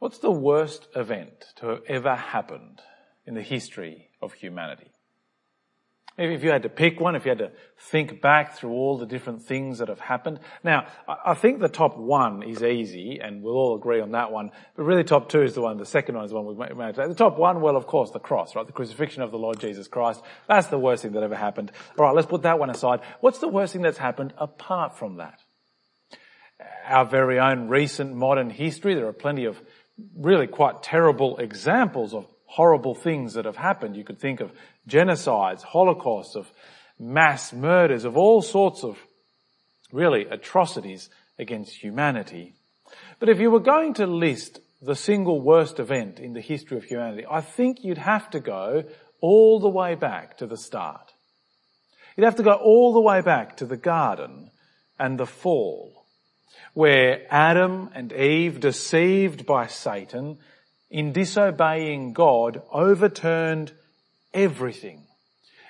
What's the worst event to have ever happened in the history of humanity? If you had to pick one, if you had to think back through all the different things that have happened. Now, I think the top one is easy and we'll all agree on that one, but really top two is the one, the second one is the one we've made today. The top one, well, of course, the cross, right? The crucifixion of the Lord Jesus Christ. That's the worst thing that ever happened. Alright, let's put that one aside. What's the worst thing that's happened apart from that? Our very own recent modern history, there are plenty of really quite terrible examples of horrible things that have happened. You could think of genocides, holocausts, of mass murders, of all sorts of really atrocities against humanity. But if you were going to list the single worst event in the history of humanity, I think you'd have to go all the way back to the start. You'd have to go all the way back to the garden and the fall, where Adam and Eve, deceived by Satan, in disobeying God, overturned everything.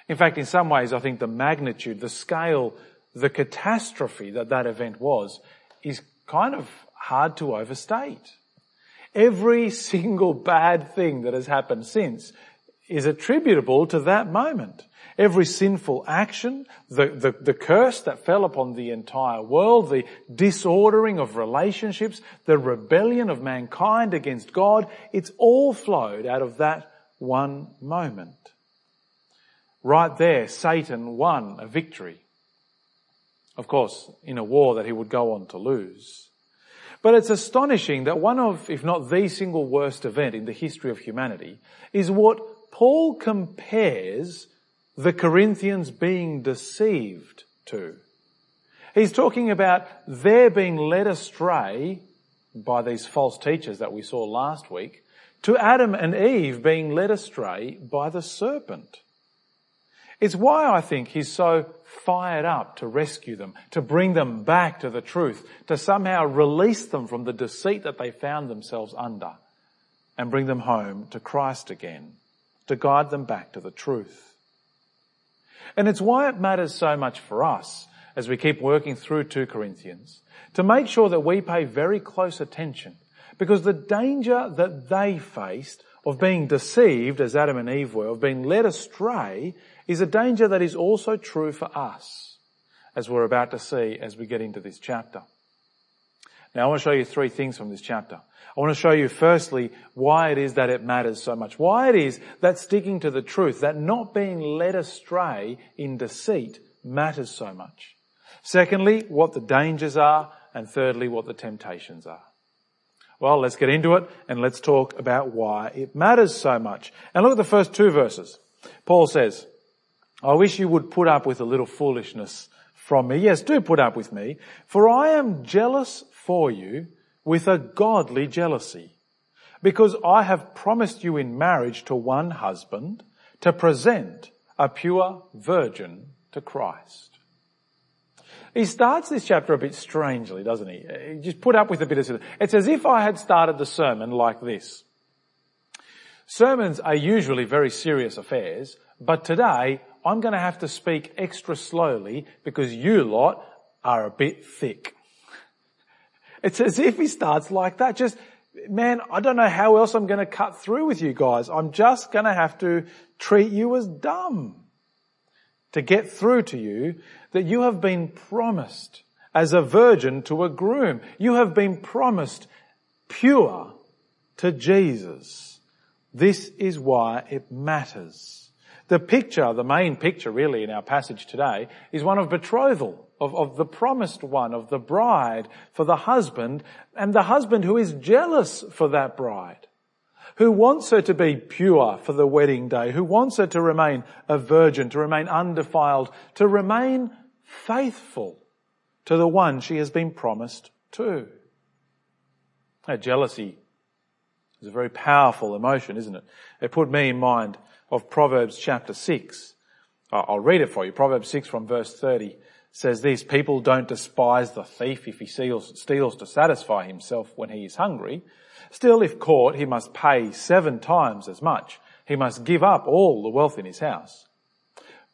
In fact, in some ways, I think the magnitude, the scale, the catastrophe that that event was is kind of hard to overstate. Every single bad thing that has happened since is attributable to that moment. Every sinful action, the, the, the, curse that fell upon the entire world, the disordering of relationships, the rebellion of mankind against God, it's all flowed out of that one moment. Right there, Satan won a victory. Of course, in a war that he would go on to lose. But it's astonishing that one of, if not the single worst event in the history of humanity is what Paul compares the Corinthians being deceived to. He's talking about their being led astray by these false teachers that we saw last week to Adam and Eve being led astray by the serpent. It's why I think he's so fired up to rescue them, to bring them back to the truth, to somehow release them from the deceit that they found themselves under and bring them home to Christ again, to guide them back to the truth. And it's why it matters so much for us as we keep working through 2 Corinthians to make sure that we pay very close attention because the danger that they faced of being deceived as Adam and Eve were, of being led astray is a danger that is also true for us as we're about to see as we get into this chapter. Now I want to show you three things from this chapter. I want to show you firstly why it is that it matters so much. Why it is that sticking to the truth, that not being led astray in deceit matters so much. Secondly, what the dangers are. And thirdly, what the temptations are. Well, let's get into it and let's talk about why it matters so much. And look at the first two verses. Paul says, I wish you would put up with a little foolishness from me. Yes, do put up with me. For I am jealous for you with a godly jealousy. Because I have promised you in marriage to one husband to present a pure virgin to Christ. He starts this chapter a bit strangely, doesn't he? He just put up with a bit of, it. it's as if I had started the sermon like this. Sermons are usually very serious affairs, but today I'm going to have to speak extra slowly because you lot are a bit thick. It's as if he starts like that. Just, man, I don't know how else I'm going to cut through with you guys. I'm just going to have to treat you as dumb to get through to you that you have been promised as a virgin to a groom. You have been promised pure to Jesus. This is why it matters. The picture, the main picture really in our passage today is one of betrothal, of, of the promised one, of the bride for the husband, and the husband who is jealous for that bride, who wants her to be pure for the wedding day, who wants her to remain a virgin, to remain undefiled, to remain faithful to the one she has been promised to. Now, jealousy is a very powerful emotion, isn't it? It put me in mind of Proverbs chapter 6. I'll read it for you. Proverbs 6 from verse 30 says this, people don't despise the thief if he steals, steals to satisfy himself when he is hungry. Still, if caught, he must pay seven times as much. He must give up all the wealth in his house.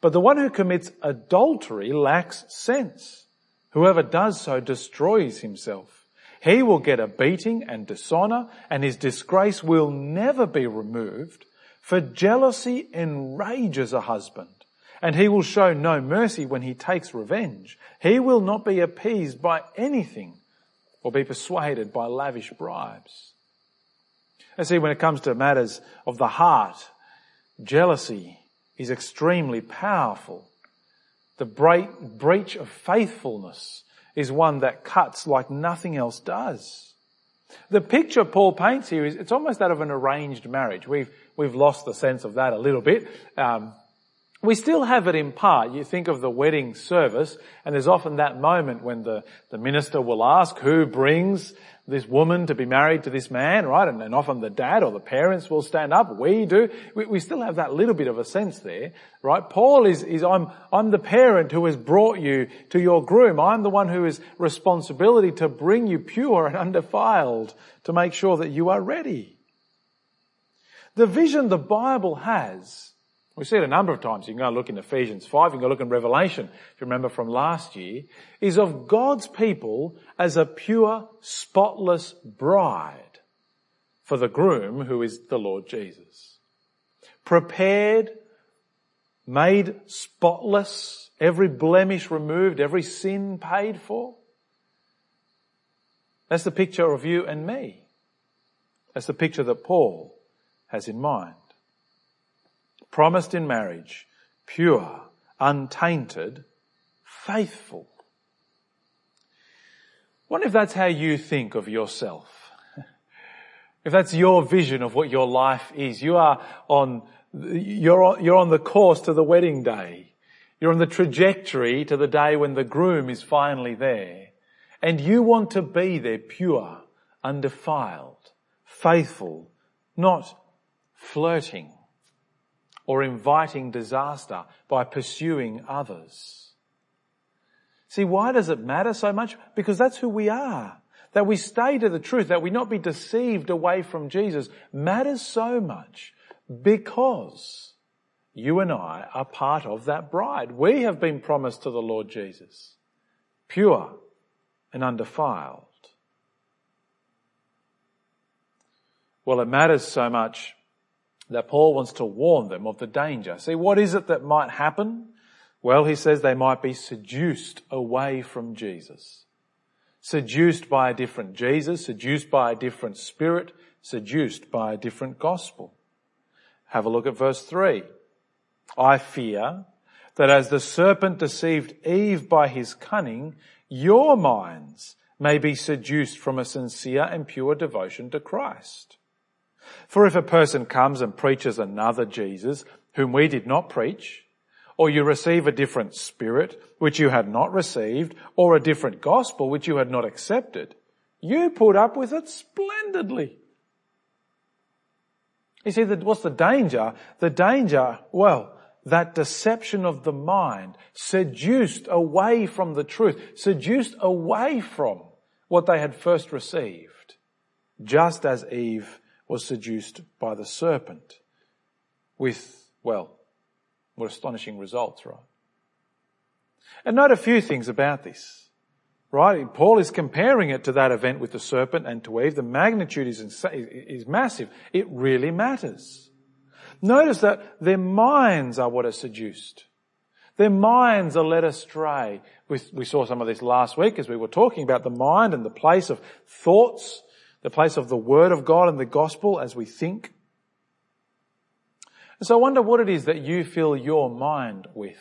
But the one who commits adultery lacks sense. Whoever does so destroys himself. He will get a beating and dishonor and his disgrace will never be removed for jealousy enrages a husband and he will show no mercy when he takes revenge. He will not be appeased by anything or be persuaded by lavish bribes. And see, when it comes to matters of the heart, jealousy is extremely powerful. The breach of faithfulness is one that cuts like nothing else does. The picture Paul paints here is, it's almost that of an arranged marriage. We've, we've lost the sense of that a little bit. Um, we still have it in part. You think of the wedding service and there's often that moment when the, the minister will ask who brings this woman to be married to this man, right? And, and often the dad or the parents will stand up. We do. We, we, still have that little bit of a sense there, right? Paul is, is I'm, I'm the parent who has brought you to your groom. I'm the one who has responsibility to bring you pure and undefiled to make sure that you are ready. The vision the Bible has we see it a number of times. You can go look in Ephesians 5, you can go look in Revelation, if you remember from last year, is of God's people as a pure, spotless bride for the groom who is the Lord Jesus. Prepared, made spotless, every blemish removed, every sin paid for. That's the picture of you and me. That's the picture that Paul has in mind promised in marriage, pure, untainted, faithful. Wonder if that's how you think of yourself. If that's your vision of what your life is. You are on, you're on, you're on the course to the wedding day. You're on the trajectory to the day when the groom is finally there. And you want to be there pure, undefiled, faithful, not flirting or inviting disaster by pursuing others. See, why does it matter so much? Because that's who we are. That we stay to the truth, that we not be deceived away from Jesus matters so much because you and I are part of that bride. We have been promised to the Lord Jesus. Pure and undefiled. Well, it matters so much that Paul wants to warn them of the danger. See, what is it that might happen? Well, he says they might be seduced away from Jesus. Seduced by a different Jesus, seduced by a different spirit, seduced by a different gospel. Have a look at verse three. I fear that as the serpent deceived Eve by his cunning, your minds may be seduced from a sincere and pure devotion to Christ. For if a person comes and preaches another Jesus whom we did not preach, or you receive a different spirit which you had not received, or a different gospel which you had not accepted, you put up with it splendidly. You see, what's the danger? The danger, well, that deception of the mind, seduced away from the truth, seduced away from what they had first received, just as Eve was seduced by the serpent with, well, what astonishing results, right? And note a few things about this, right? Paul is comparing it to that event with the serpent and to Eve. The magnitude is, is massive. It really matters. Notice that their minds are what are seduced. Their minds are led astray. We, we saw some of this last week as we were talking about the mind and the place of thoughts the place of the Word of God and the Gospel as we think. And so I wonder what it is that you fill your mind with.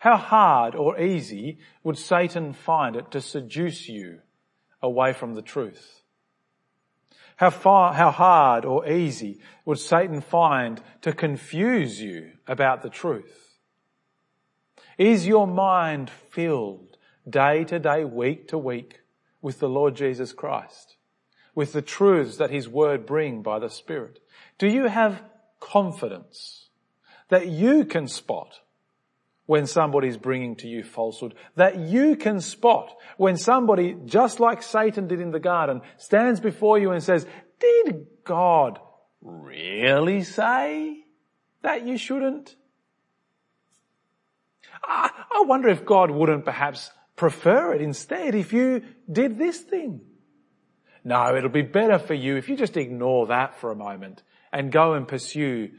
How hard or easy would Satan find it to seduce you away from the truth? How far, how hard or easy would Satan find to confuse you about the truth? Is your mind filled day to day, week to week with the Lord Jesus Christ, with the truths that His Word bring by the Spirit? Do you have confidence that you can spot when somebody's bringing to you falsehood, that you can spot when somebody, just like Satan did in the garden, stands before you and says, did God really say that you shouldn't? I wonder if God wouldn't perhaps prefer it instead if you did this thing. No, it'll be better for you if you just ignore that for a moment and go and pursue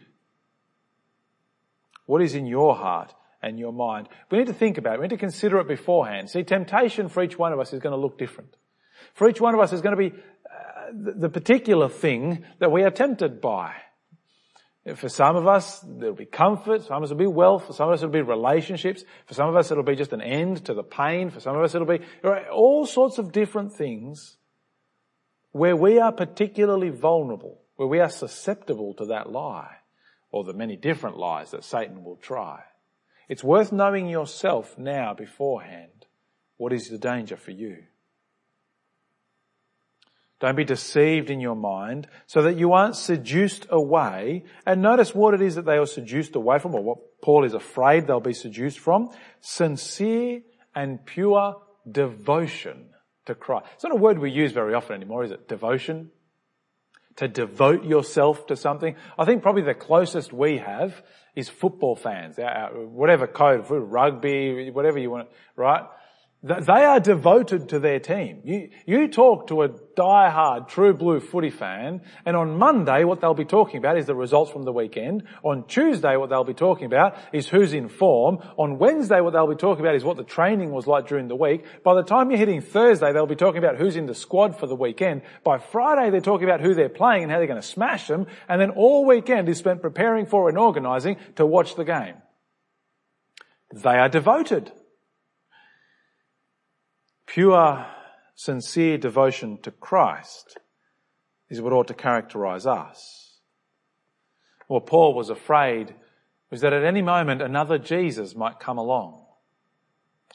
what is in your heart and your mind. We need to think about it. We need to consider it beforehand. See, temptation for each one of us is going to look different. For each one of us is going to be uh, the particular thing that we are tempted by. For some of us, there'll be comfort. For some of us, it'll be wealth. For some of us, it'll be relationships. For some of us, it'll be just an end to the pain. For some of us, it'll be all sorts of different things where we are particularly vulnerable, where we are susceptible to that lie or the many different lies that Satan will try. It's worth knowing yourself now beforehand. What is the danger for you? Don't be deceived in your mind so that you aren't seduced away. And notice what it is that they are seduced away from or what Paul is afraid they'll be seduced from. Sincere and pure devotion to Christ. It's not a word we use very often anymore, is it? Devotion. To devote yourself to something. I think probably the closest we have is football fans. Whatever code, rugby, whatever you want, right? They are devoted to their team. You, you talk to a die-hard true blue footy fan and on Monday what they'll be talking about is the results from the weekend. On Tuesday what they'll be talking about is who's in form. On Wednesday what they'll be talking about is what the training was like during the week. By the time you're hitting Thursday they'll be talking about who's in the squad for the weekend. By Friday they're talking about who they're playing and how they're going to smash them. And then all weekend is spent preparing for and organising to watch the game. They are devoted. Pure, sincere devotion to Christ is what ought to characterize us. What Paul was afraid was that at any moment another Jesus might come along.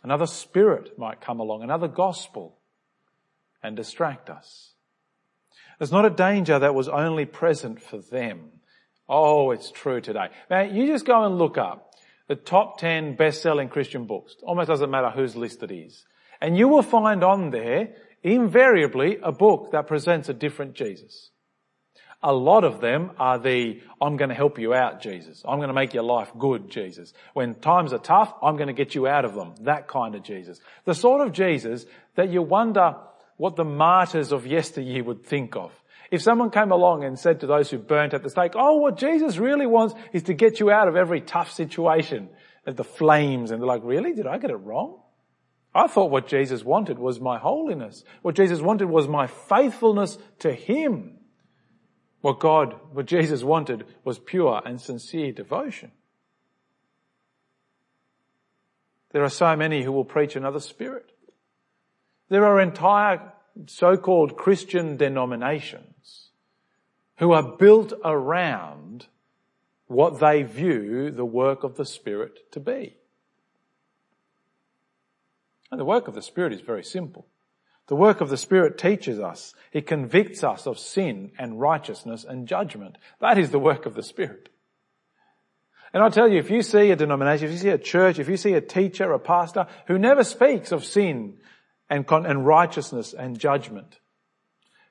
Another spirit might come along, another gospel and distract us. It's not a danger that was only present for them. Oh, it's true today. Now, you just go and look up the top 10 best-selling Christian books. Almost doesn't matter whose list it is. And you will find on there, invariably, a book that presents a different Jesus. A lot of them are the, I'm going to help you out, Jesus. I'm going to make your life good, Jesus. When times are tough, I'm going to get you out of them. That kind of Jesus. The sort of Jesus that you wonder what the martyrs of yesteryear would think of. If someone came along and said to those who burnt at the stake, oh, what Jesus really wants is to get you out of every tough situation, at the flames, and they're like, really? Did I get it wrong? I thought what Jesus wanted was my holiness. What Jesus wanted was my faithfulness to Him. What God, what Jesus wanted was pure and sincere devotion. There are so many who will preach another spirit. There are entire so-called Christian denominations who are built around what they view the work of the Spirit to be. And the work of the Spirit is very simple. The work of the Spirit teaches us. It convicts us of sin and righteousness and judgment. That is the work of the Spirit. And I tell you, if you see a denomination, if you see a church, if you see a teacher, a pastor who never speaks of sin and, and righteousness and judgment,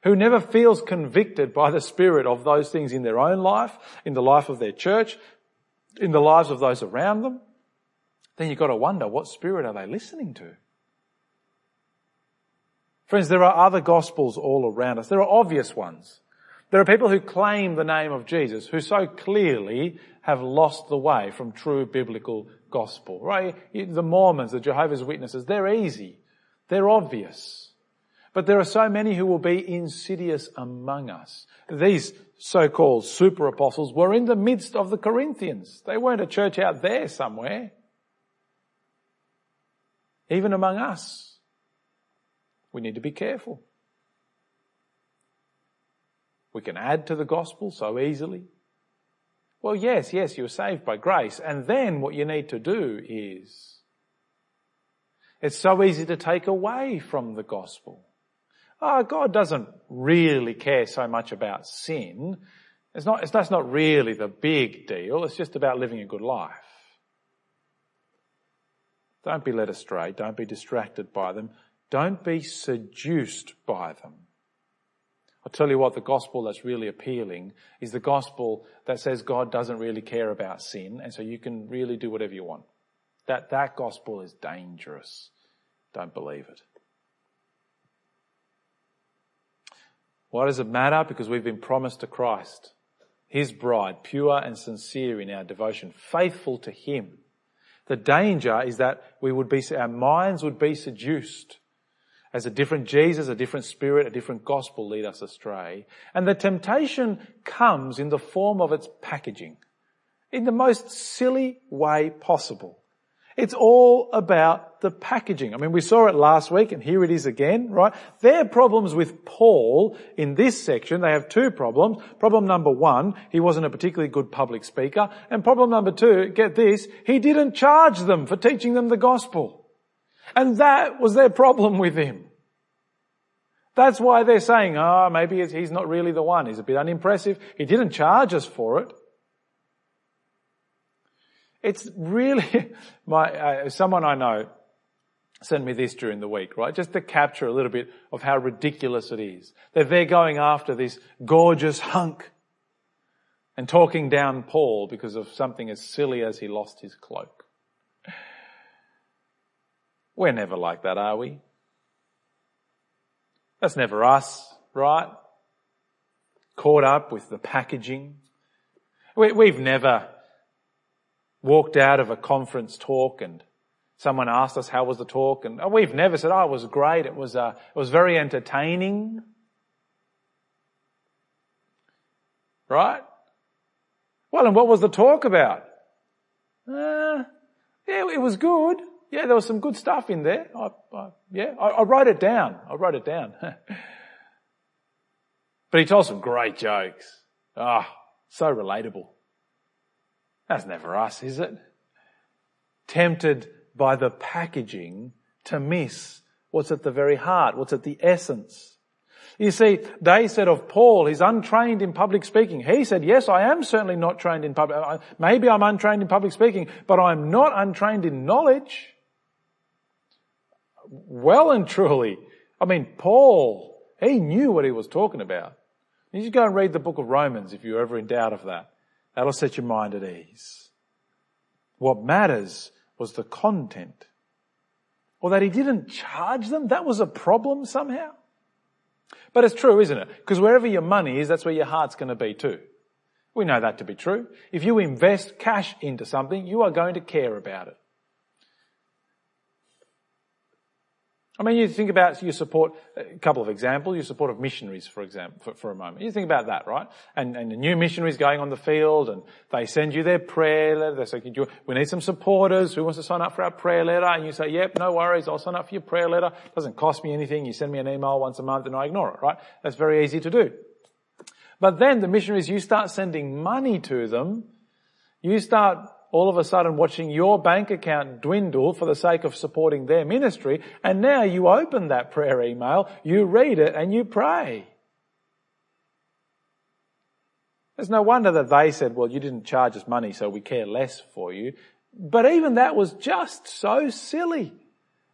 who never feels convicted by the Spirit of those things in their own life, in the life of their church, in the lives of those around them, then you've got to wonder what spirit are they listening to? Friends, there are other gospels all around us. There are obvious ones. There are people who claim the name of Jesus who so clearly have lost the way from true biblical gospel, right? The Mormons, the Jehovah's Witnesses, they're easy. They're obvious. But there are so many who will be insidious among us. These so-called super apostles were in the midst of the Corinthians. They weren't a church out there somewhere. Even among us. We need to be careful. We can add to the gospel so easily. Well, yes, yes, you're saved by grace. And then what you need to do is, it's so easy to take away from the gospel. Oh, God doesn't really care so much about sin. It's not, it's, that's not really the big deal. It's just about living a good life. Don't be led astray. Don't be distracted by them. Don't be seduced by them. I'll tell you what, the gospel that's really appealing is the gospel that says God doesn't really care about sin and so you can really do whatever you want. That, that gospel is dangerous don't believe it. Why does it matter? Because we've been promised to Christ, His bride, pure and sincere in our devotion, faithful to Him. The danger is that we would be, our minds would be seduced as a different Jesus, a different spirit, a different gospel lead us astray. And the temptation comes in the form of its packaging in the most silly way possible. It's all about the packaging. I mean, we saw it last week and here it is again, right? Their problems with Paul in this section, they have two problems. Problem number one, he wasn't a particularly good public speaker. And problem number two, get this, he didn't charge them for teaching them the gospel. And that was their problem with him. That's why they're saying, oh, maybe he's not really the one. He's a bit unimpressive. He didn't charge us for it. It's really, my, uh, someone I know sent me this during the week, right? Just to capture a little bit of how ridiculous it is. That they're going after this gorgeous hunk and talking down Paul because of something as silly as he lost his cloak. We're never like that, are we? That's never us, right? Caught up with the packaging. We, have never walked out of a conference talk and someone asked us how was the talk and oh, we've never said, oh, it was great. It was, uh, it was very entertaining. Right? Well, and what was the talk about? Uh, yeah, it was good. Yeah, there was some good stuff in there. I, I, yeah, I, I wrote it down. I wrote it down. but he told some great jokes. Ah, oh, so relatable. That's never us, is it? Tempted by the packaging to miss what's at the very heart, what's at the essence. You see, they said of Paul, he's untrained in public speaking. He said, yes, I am certainly not trained in public, maybe I'm untrained in public speaking, but I'm not untrained in knowledge. Well and truly. I mean, Paul, he knew what he was talking about. You should go and read the book of Romans if you're ever in doubt of that. That'll set your mind at ease. What matters was the content. Or that he didn't charge them, that was a problem somehow. But it's true, isn't it? Because wherever your money is, that's where your heart's going to be too. We know that to be true. If you invest cash into something, you are going to care about it. I mean, you think about you support a couple of examples. You support of missionaries, for example, for, for, a moment. You think about that, right? And, and the new missionaries going on the field, and they send you their prayer letter. They say, "We need some supporters. Who wants to sign up for our prayer letter?" And you say, "Yep, no worries. I'll sign up for your prayer letter. It doesn't cost me anything. You send me an email once a month, and I ignore it. Right? That's very easy to do." But then the missionaries, you start sending money to them. You start all of a sudden watching your bank account dwindle for the sake of supporting their ministry, and now you open that prayer email, you read it, and you pray. There's no wonder that they said, well, you didn't charge us money, so we care less for you. But even that was just so silly.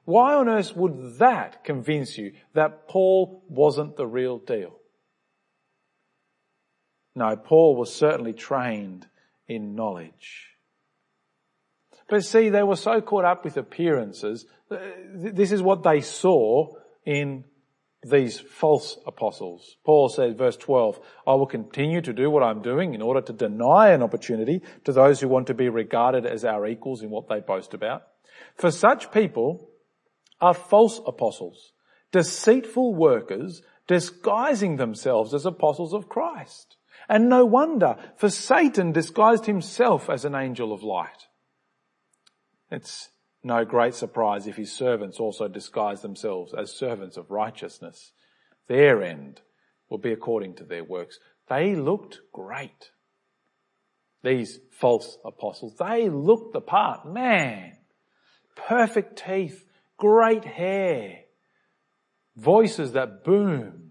Why on earth would that convince you that Paul wasn't the real deal? No, Paul was certainly trained in knowledge. But see, they were so caught up with appearances. Uh, this is what they saw in these false apostles. Paul says, verse 12, I will continue to do what I'm doing in order to deny an opportunity to those who want to be regarded as our equals in what they boast about. For such people are false apostles, deceitful workers, disguising themselves as apostles of Christ. And no wonder, for Satan disguised himself as an angel of light. It's no great surprise if his servants also disguise themselves as servants of righteousness. Their end will be according to their works. They looked great. These false apostles, they looked the part. Man, perfect teeth, great hair, voices that boom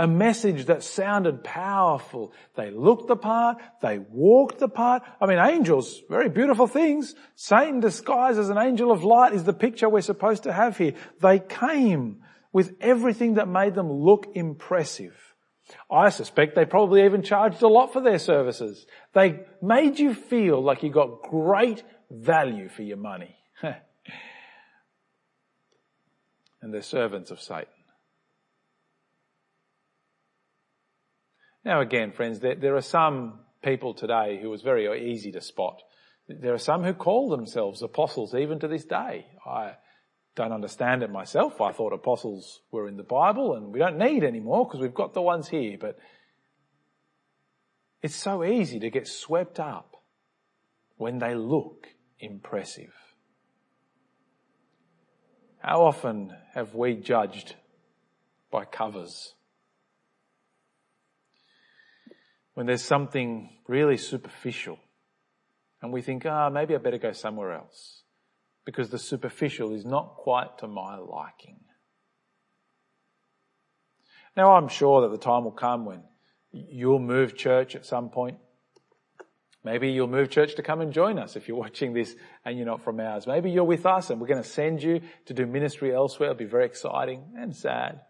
a message that sounded powerful. They looked the part, they walked the part. I mean, angels, very beautiful things. Satan disguised as an angel of light is the picture we're supposed to have here. They came with everything that made them look impressive. I suspect they probably even charged a lot for their services. They made you feel like you got great value for your money. and they're servants of Satan. Now again, friends, there, there are some people today who is very easy to spot. There are some who call themselves apostles even to this day. I don't understand it myself. I thought apostles were in the Bible and we don't need any more because we've got the ones here, but it's so easy to get swept up when they look impressive. How often have we judged by covers? When there's something really superficial and we think, ah, oh, maybe I better go somewhere else because the superficial is not quite to my liking. Now I'm sure that the time will come when you'll move church at some point. Maybe you'll move church to come and join us if you're watching this and you're not from ours. Maybe you're with us and we're going to send you to do ministry elsewhere. It'll be very exciting and sad.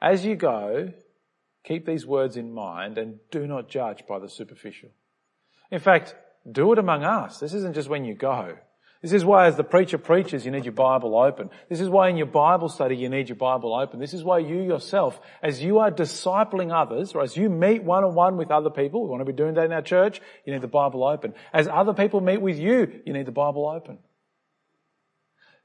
As you go, keep these words in mind and do not judge by the superficial. In fact, do it among us. This isn't just when you go. This is why as the preacher preaches, you need your Bible open. This is why in your Bible study, you need your Bible open. This is why you yourself, as you are discipling others, or as you meet one on one with other people, we want to be doing that in our church, you need the Bible open. As other people meet with you, you need the Bible open.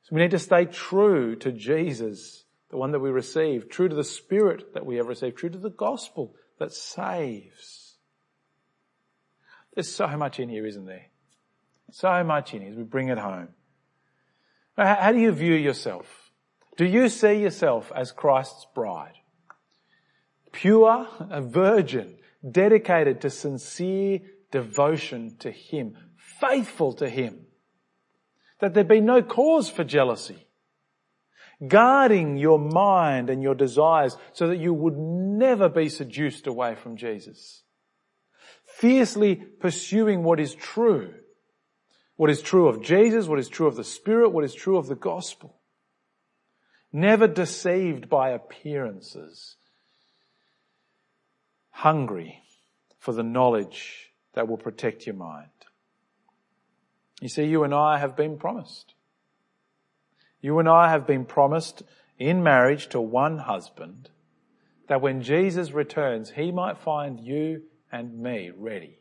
So we need to stay true to Jesus, the one that we receive, true to the Spirit that we have received, true to the gospel that saves. There's so much in here, isn't there? So much in as we bring it home. How do you view yourself? Do you see yourself as Christ's bride? Pure, a virgin, dedicated to sincere devotion to Him, faithful to Him. That there be no cause for jealousy. Guarding your mind and your desires so that you would never be seduced away from Jesus. Fiercely pursuing what is true what is true of Jesus, what is true of the Spirit, what is true of the gospel. Never deceived by appearances. Hungry for the knowledge that will protect your mind. You see, you and I have been promised. You and I have been promised in marriage to one husband that when Jesus returns, he might find you and me ready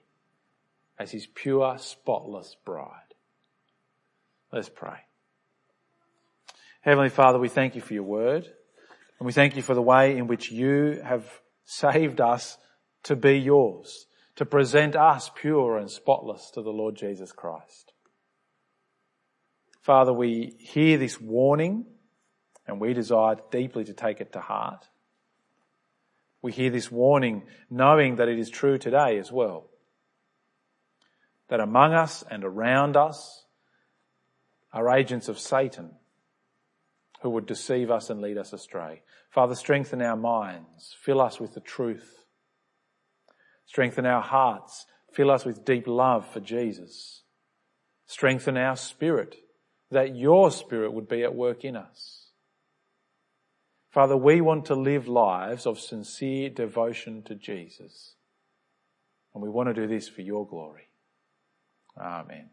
as his pure, spotless bride. Let's pray. Heavenly Father, we thank you for your word and we thank you for the way in which you have saved us to be yours, to present us pure and spotless to the Lord Jesus Christ. Father, we hear this warning and we desire deeply to take it to heart. We hear this warning knowing that it is true today as well. That among us and around us are agents of Satan who would deceive us and lead us astray. Father, strengthen our minds. Fill us with the truth. Strengthen our hearts. Fill us with deep love for Jesus. Strengthen our spirit that your spirit would be at work in us. Father, we want to live lives of sincere devotion to Jesus. And we want to do this for your glory. Amen.